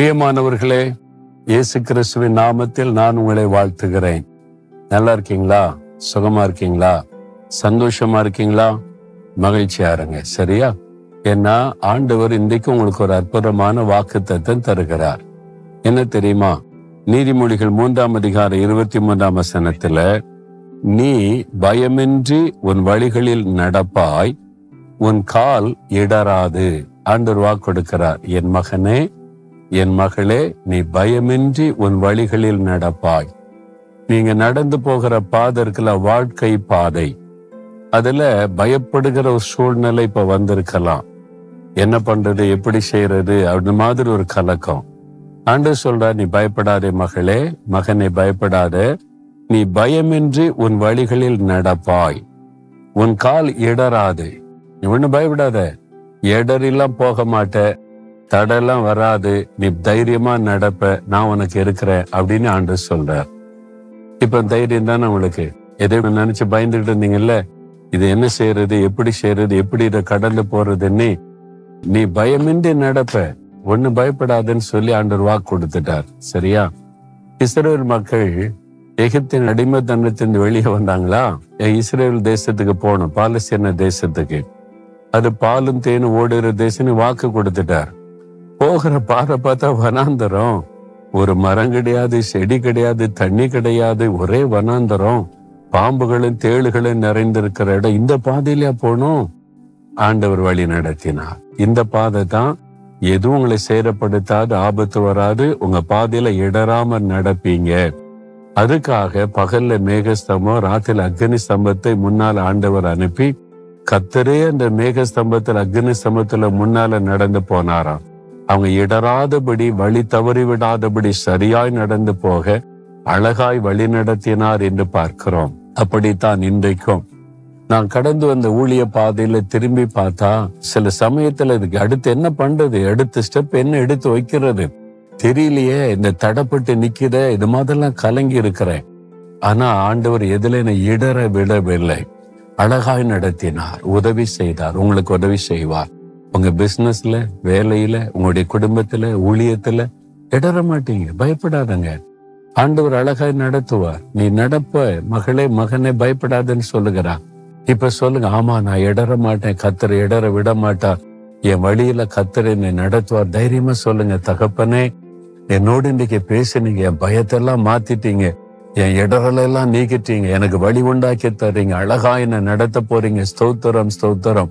பிரியமானவர்களே இயேசு கிறிஸ்துவின் நாமத்தில் நான் உங்களை வாழ்த்துகிறேன். நல்லா இருக்கீங்களா? சுகமா இருக்கீங்களா? சந்தோஷமா இருக்கீங்களா? மகிழ்ச்சியா இருங்க. சரியா? ஏன்னா ஆண்டவர் இன்றைக்கு உங்களுக்கு ஒரு அற்புதமான வாக்குத்தத்தம் தருகிறார். என்ன தெரியுமா? நீதிமொழிகள் மூன்றாம் அதிகாரம் இருபத்தி மூன்றாம் வசனத்துல நீ பயமின்றி உன் வழிகளில் நடப்பாய் உன் கால் இடராது. ஆண்டவர் வாக்கு கொடுக்கிறார். என் மகனே என் மகளே நீ பயமின்றி உன் வழிகளில் நடப்பாய். நீங்க நடந்து போகிற பாதை இருக்கல வாழ்க்கை பாதை. அதுல பயப்படுகிற ஒரு சூழ்நிலை இப்ப வந்திருக்கலாம். என்ன பண்றது எப்படி செய்யறது அப்படி மாதிரி ஒரு கலக்கம். ஆண்டு சொல்ற நீ பயப்படாதே மகளே மகனை பயப்படாத. நீ பயமின்றி உன் வழிகளில் நடப்பாய். உன் கால் இடராது நீ ஒண்ணு பயப்படாத. இடரெல்லாம் போக மாட்ட. தடெல்லாம் வராது. நீ தைரியமா நடப்ப நான் உனக்கு இருக்கிறேன் அப்படின்னு ஆண்டு சொல்றார். இப்ப தைரியம் தானே உங்களுக்கு? எதை நினைச்சு பயந்துகிட்டு இருந்தீங்கல்ல? இது என்ன செய்யறது எப்படி செய்யறது எப்படி இதை கடல்ல போறதுன்னு நீ பயமின்றி நடப்ப. ஒண்ணு பயப்படாதுன்னு சொல்லி ஆண்டவர் வாக்கு கொடுத்துட்டார். சரியா? இஸ்ரேல் மக்கள் எகிப்தின் அடிமைத்தனத்தின் வெளியே வந்தாங்களா? இஸ்ரேல் தேசத்துக்கு போகணும் பாலஸ்தீன தேசத்துக்கு. அது பாலும் தேனும் ஓடுகிற தேசம்னு வாக்கு கொடுத்துட்டார். போகிற பாதை பார்த்தா வனாந்தரம். ஒரு மரம் கிடையாது செடி கிடையாது தண்ணி கிடையாது ஒரே வனாந்தரம். பாம்புகளும் தேளுகளும் நிறைந்திருக்கிற இடம். இந்த பாதையிலயா போகணும் ஆண்டவர் வழி நடத்தினார். இந்த பாதை தான் எதுவும் உங்களை சேரப்படுத்தாது ஆபத்து வராது உங்க பாதையில இடராம நடப்பீங்க. அதுக்காக பகல்ல மேகஸ்தம்பம் ராத்திரில அக்னி ஸ்தம்பத்தை முன்னால் ஆண்டவர் அனுப்பி கத்தரே அந்த மேகஸ்தம்பத்தில் அக்னி ஸ்தம்பத்துல முன்னால நடந்து போனாராம். அவங்க இடராதபடி வழி தவறி விடாதபடி சரியாய் நடந்து போக அழகாய் வழி நடத்தினார் என்று பார்க்கிறோம். அப்படித்தான் இன்றைக்கும். நான் கடந்து வந்த ஊழிய பாதையில திரும்பி பார்த்தா சில சமயத்துல இதுக்கு அடுத்து என்ன பண்றது? அடுத்த ஸ்டெப் என்ன எடுத்து வைக்கிறது? தெரியலையே இந்த தடப்பட்டு நிக்கிற இது மாதிரிலாம் கலங்கி இருக்கிறேன். ஆனா ஆண்டவர் எதுல என்னை இடர விடவில்லை. அழகாய் நடத்தினார் உதவி செய்தார் உங்களுக்கு உதவி செய்வார். உங்க பிசினஸ்ல வேலையில உங்களுடைய குடும்பத்துல ஊழியத்துல இடற மாட்டீங்க. பயப்படாதங்க. ஆண்டவர் அழகாய் நடத்துவார். நீ நடப்ப மகளே மகனே பயப்படாதன்னு சொல்லுகிறா. இப்ப சொல்லுங்க ஆமா நான் இடற மாட்டேன். கத்தரை இடற விட மாட்டா என் வழியில கத்தரை என்னை நடத்துவார். தைரியமா சொல்லுங்க தகப்பனே என்னோடு இன்னைக்கு பேசுனீங்க. என் பயத்தெல்லாம் மாத்திட்டீங்க. என் இடரெல்லாம் நீக்கிட்டீங்க. எனக்கு வழி உண்டாக்கி தர்றீங்க அழகா என்ன நடத்த போறீங்க. ஸ்தோத்திரம் ஸ்தோத்திரம்.